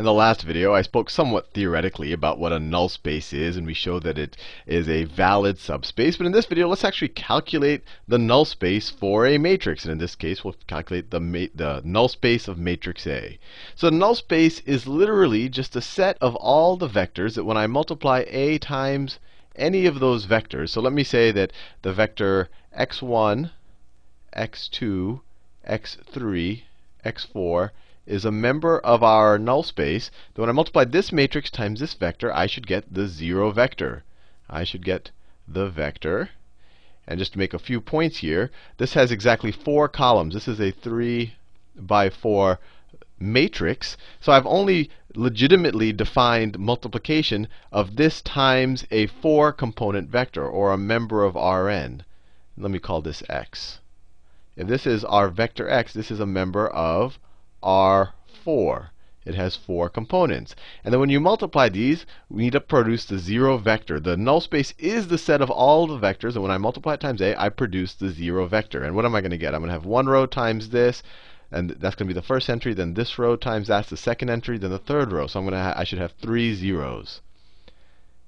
In the last video, I spoke somewhat theoretically about what a null space is, and we showed that it is a valid subspace. But in this video, let's actually calculate the null space for a matrix. And in this case, we'll calculate the, the null space of matrix A. So the null space is literally just a set of all the vectors that when I multiply A times any of those vectors. So let me say that the vector x1, x2, x3, x4 is a member of our null space, then when I multiply this matrix times this vector, I should get the 0 vector. I should get the vector. And just to make a few points here, this has exactly four columns. This is a 3 by 4 matrix. So I've only legitimately defined multiplication of this times a 4 component vector, or a member of Rn. Let me call this x. If this is our vector x, this is a member of R4. It has four components. And then when you multiply these, we need to produce the 0 vector. The null space is the set of all the vectors. And when I multiply it times a, I produce the 0 vector. And what am I going to get? I'm going to have one row times this. And that's going to be the first entry. Then this row times that's the second entry. Then the third row. So I'm going to I should have three zeros.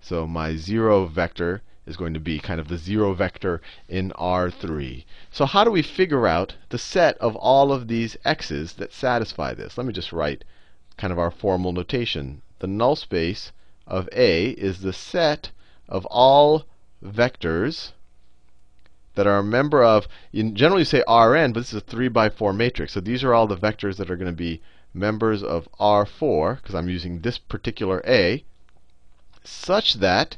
So my 0 vector is going to be kind of the zero vector in R3. So how do we figure out the set of all of these x's that satisfy this? Let me just write kind of our formal notation. The null space of A is the set of all vectors that are a member of, generally you say Rn, but this is a 3 by 4 matrix. So these are all the vectors that are going to be members of R4, because I'm using this particular A, such that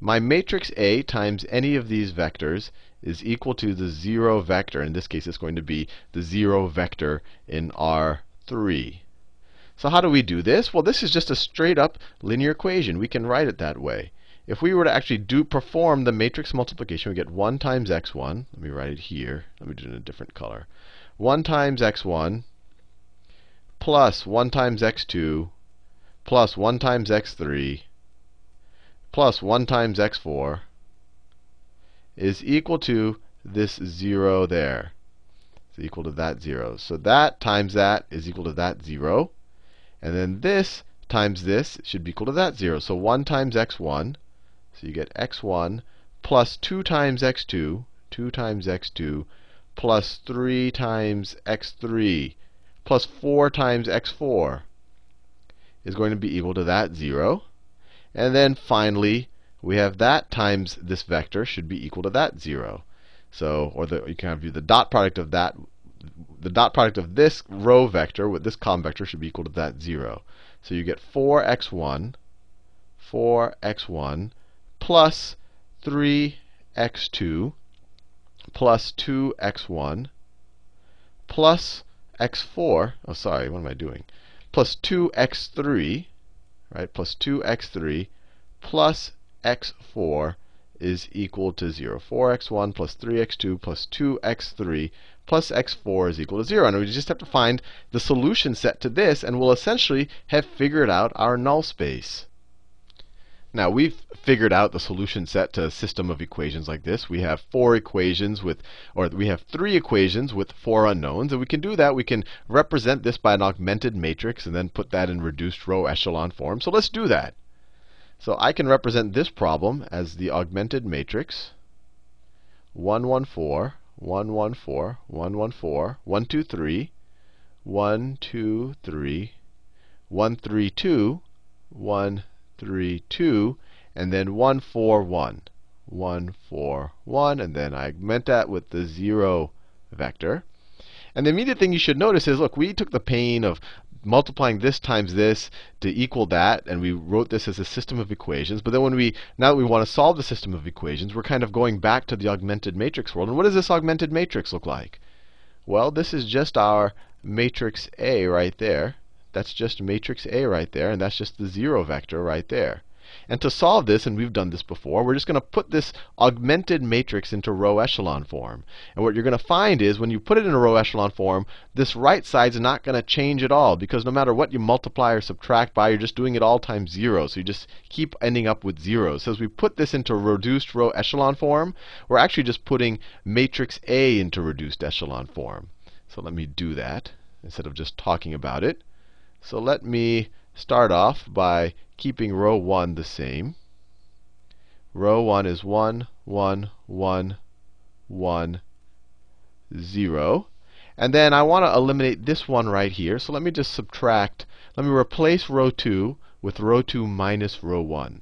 my matrix A times any of these vectors is equal to the 0 vector. In this case, it's going to be the 0 vector in R3. So how do we do this? Well, this is just a straight up linear equation. We can write it that way. If we were to actually do perform the matrix multiplication, we get 1 times x1. Let me write it here. Let me do it in a different color. 1 times x1 plus 1 times x2 plus 1 times x3 plus 1 times x4 is equal to this 0 there. It's equal to that 0. So that times that is equal to that 0. And then this times this should be equal to that 0. So 1 times x1. So you get x1 plus 2 times x2, 2 times x2, plus 3 times x3, plus 4 times x4 is going to be equal to that 0. And then finally, we have that times this vector should be equal to that 0. So, or the, you can have the dot product of that, the dot product of this row vector with this column vector should be equal to that 0. So you get 4x1, 4x1 plus 3x2 plus 2x1 plus x4. Oh, sorry, what am I doing? Plus 2x3 right, plus 2x3 plus x4 is equal to 0. 4x1 plus 3x2 plus 2x3 plus x4 is equal to 0. And we just have to find the solution set to this, and we'll essentially have figured out our null space. Now, we've figured out the solution set to a system of equations like this. We have four equations with, or we have three equations with four unknowns. And we can do that. We can represent this by an augmented matrix and then put that in reduced row echelon form. So let's do that. So I can represent this problem as the augmented matrix 1, 1, 4, 1, 1, 4, 1, 1, 4, 1, 2, 3, 1, 2, 3, 1, 3, 2, 1, 3, 2, and then 1, 4, 1. 1, 4, 1. And then I augment that with the 0 vector. And the immediate thing you should notice is, look, we took the pain of multiplying this times this to equal that, and we wrote this as a system of equations. But then when we, now that we want to solve the system of equations, we're kind of going back to the augmented matrix world. And what does this augmented matrix look like? Well, this is just our matrix A right there. That's just matrix A right there, and that's just the 0 vector right there. And to solve this, and we've done this before, we're just going to put this augmented matrix into row echelon form. And what you're going to find is when you put it in a row echelon form, this right side is not going to change at all because no matter what you multiply or subtract by, you're just doing it all times 0. So you just keep ending up with zeros. So as we put this into reduced row echelon form, we're actually just putting matrix A into reduced echelon form. So let me do that instead of just talking about it. So let me start off by keeping row 1 the same. Row 1 is 1, 1, 1, 1, 0. And then I want to eliminate this one right here. So let me just subtract. Let me replace row 2 with row 2 minus row 1.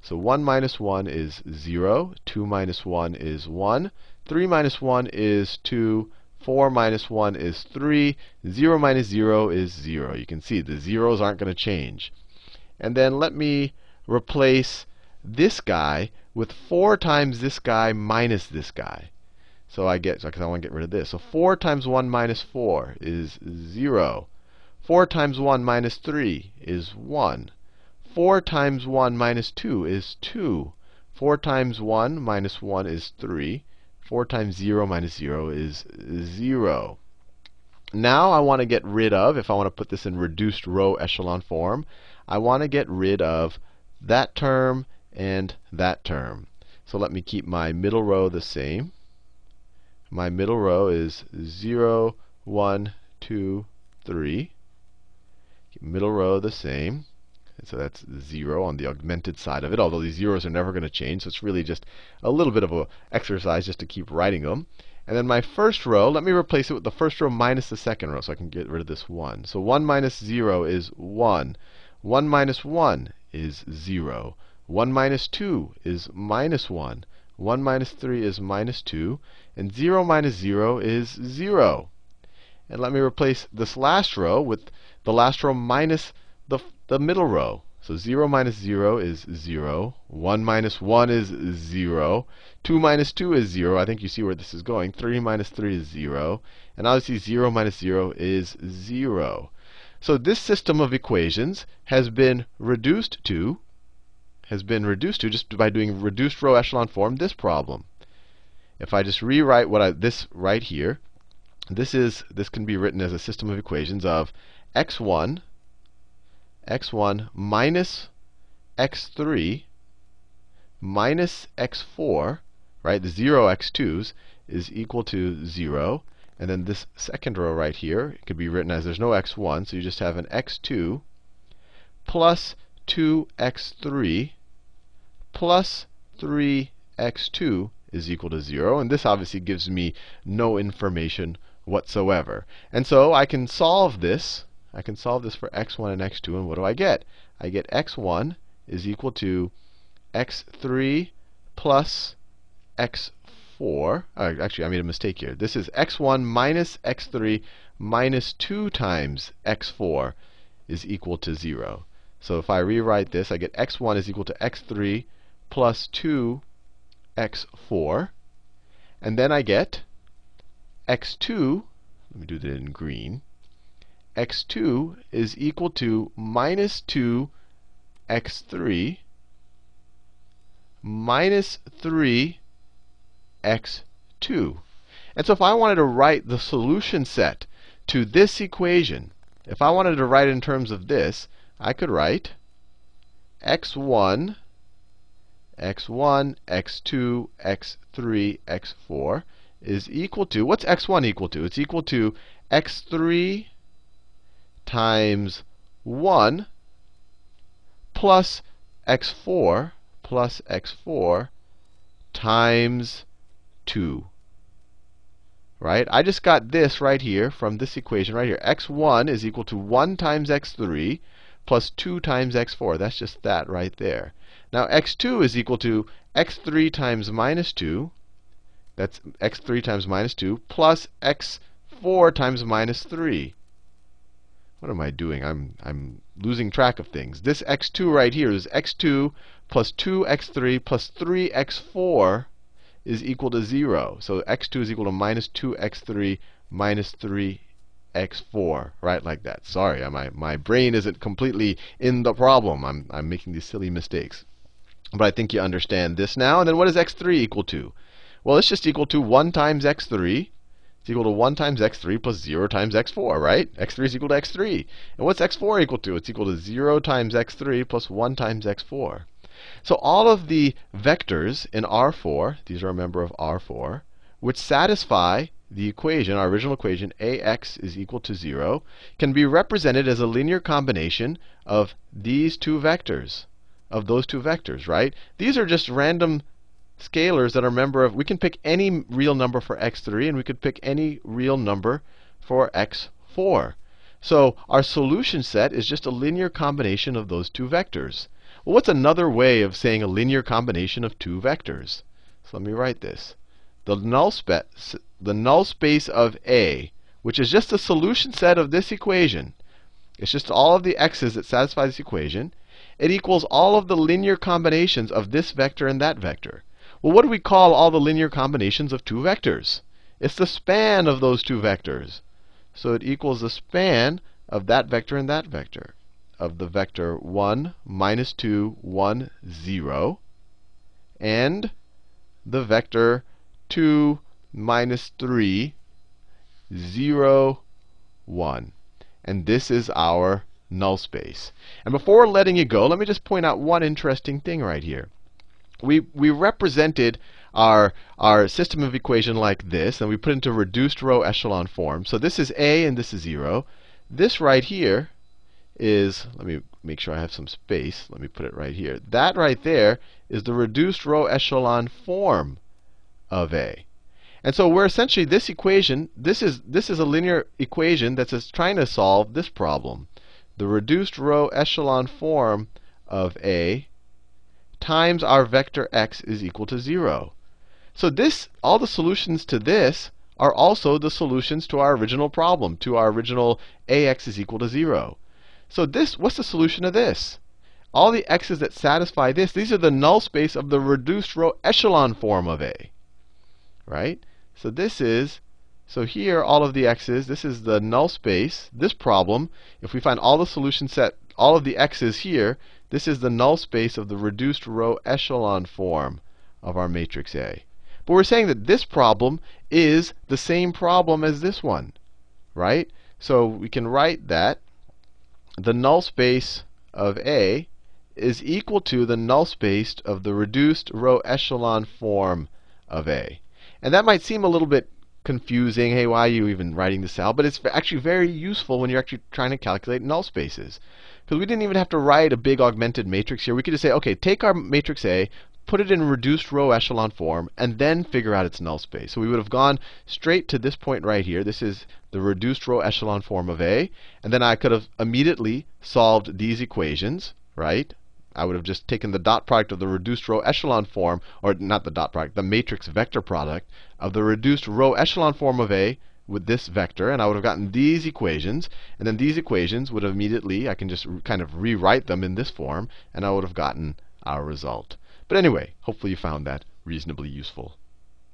So 1 minus 1 is 0. 2 minus 1 is 1. 3 minus 1 is 2. 4 minus 1 is 3. 0 minus 0 is 0. You can see the zeros aren't going to change. And then let me replace this guy with 4 times this guy minus this guy. So I get, because I want to get rid of this. So 4 times 1 minus 4 is 0. 4 times 1 minus 3 is 1. 4 times 1 minus 2 is 2. 4 times 1 minus 1 is 3. 4 times 0 minus 0 is 0. Now I want to get rid of, if I want to put this in reduced row echelon form, I want to get rid of that term and that term. So let me keep my middle row the same. My middle row is 0, 1, 2, 3. Keep middle row the same. So that's 0 on the augmented side of it, although these zeros are never going to change. So it's really just a little bit of an exercise just to keep writing them. And then my first row, let me replace it with the first row minus the second row so I can get rid of this 1. So 1 minus 0 is 1. 1 minus 1 is 0. 1 minus 2 is minus 1. 1 minus 3 is minus 2. And 0 minus 0 is 0. And let me replace this last row with the last row minus the, the middle row. So 0 minus 0 is 0. 1 minus 1 is 0. 2 minus 2 is 0. I think you see where this is going. 3 minus 3 is 0. And obviously 0 minus 0 is 0. So this system of equations has been reduced to has been reduced to just by doing reduced row echelon form this problem. If I just rewrite what I, this right here, this is this can be written as a system of equations of x1 x1 minus x3 minus x4, right? The 0 x2s is equal to 0. And then this second row right here could be written as there's no x1, so you just have an x2 plus 2x3 plus 3x2 is equal to 0. And this obviously gives me no information whatsoever. And so I can solve this I can solve this for x1 and x2, and what do I get? I get x1 is equal to x3 plus x4. Uh, actually, I made a mistake here. This is x1 minus x3 minus 2 times x4 is equal to 0. So if I rewrite this, I get x1 is equal to x3 plus 2 x4. And then I get x2, let me do that in green, x2 is equal to minus 2 x3 minus 3 x2. And so if I wanted to write the solution set to this equation, if I wanted to write in terms of this, I could write x1, x1, x2, x3, x4 is equal to, what's x1 equal to? It's equal to x3 times 1 plus x4 plus x4 times 2. Right? I just got this right here from this equation right here. x1 is equal to 1 times x3 plus 2 times x4. That's just that right there. Now x2 is equal to x3 times minus 2. That's x3 times minus 2 plus x4 times minus 3. What am I doing? I'm, I'm losing track of things. This x2 right here is x2 plus 2x3 plus 3x4 is equal to 0. So x2 is equal to minus 2x3 minus 3x4, right like that. Sorry, my, my brain isn't completely in the problem. I'm, I'm making these silly mistakes. But I think you understand this now. And then what is x3 equal to? Well, it's just equal to 1 times x3 is equal to 1 times x3 plus 0 times x4, right? x3 is equal to x3. And what's x4 equal to? It's equal to 0 times x3 plus 1 times x4. So all of the vectors in R4, these are a member of R4, which satisfy the equation, our original equation, ax is equal to 0, can be represented as a linear combination of these two vectors, of those two vectors, right? These are just random scalars that are member of, we can pick any real number for x3, and we could pick any real number for x4. So our solution set is just a linear combination of those two vectors. Well, what's another way of saying a linear combination of two vectors? So let me write this. The null, the null space of A, which is just the solution set of this equation, it's just all of the x's that satisfy this equation, it equals all of the linear combinations of this vector and that vector. Well, what do we call all the linear combinations of two vectors? It's the span of those two vectors. So it equals the span of that vector and that vector, of the vector 1, minus 2, 1, 0, and the vector 2, minus 3, 0, 1. And this is our null space. And before letting you go, let me just point out one interesting thing right here. We, we represented our, our system of equation like this, and we put it into reduced row echelon form. So this is a and this is 0. This right here is, let me make sure I have some space. Let me put it right here. That right there is the reduced row echelon form of a. And so we're essentially this equation, this is, this is a linear equation that's trying to solve this problem. The reduced row echelon form of a times our vector x is equal to 0. So this, all the solutions to this are also the solutions to our original problem, to our original ax is equal to 0. So this, what's the solution to this? All the x's that satisfy this, these are the null space of the reduced row echelon form of A. Right? So this is, so here all of the x's, this is the null space. This problem, if we find all the solution set, all of the x's here, this is the null space of the reduced row echelon form of our matrix A. But we're saying that this problem is the same problem as this one, right? So we can write that the null space of A is equal to the null space of the reduced row echelon form of A. And that might seem a little bit confusing. Hey, why are you even writing this out? But it's actually very useful when you're actually trying to calculate null spaces. Because we didn't even have to write a big augmented matrix here. We could just say, OK, take our matrix A, put it in reduced row echelon form, and then figure out its null space. So we would have gone straight to this point right here. This is the reduced row echelon form of A. And then I could have immediately solved these equations, right? I would have just taken the dot product of the reduced row echelon form, or not the dot product, the matrix vector product of the reduced row echelon form of A with this vector, and I would have gotten these equations. And then these equations would have immediately, I can just kind of rewrite them in this form, and I would have gotten our result. But anyway, hopefully you found that reasonably useful.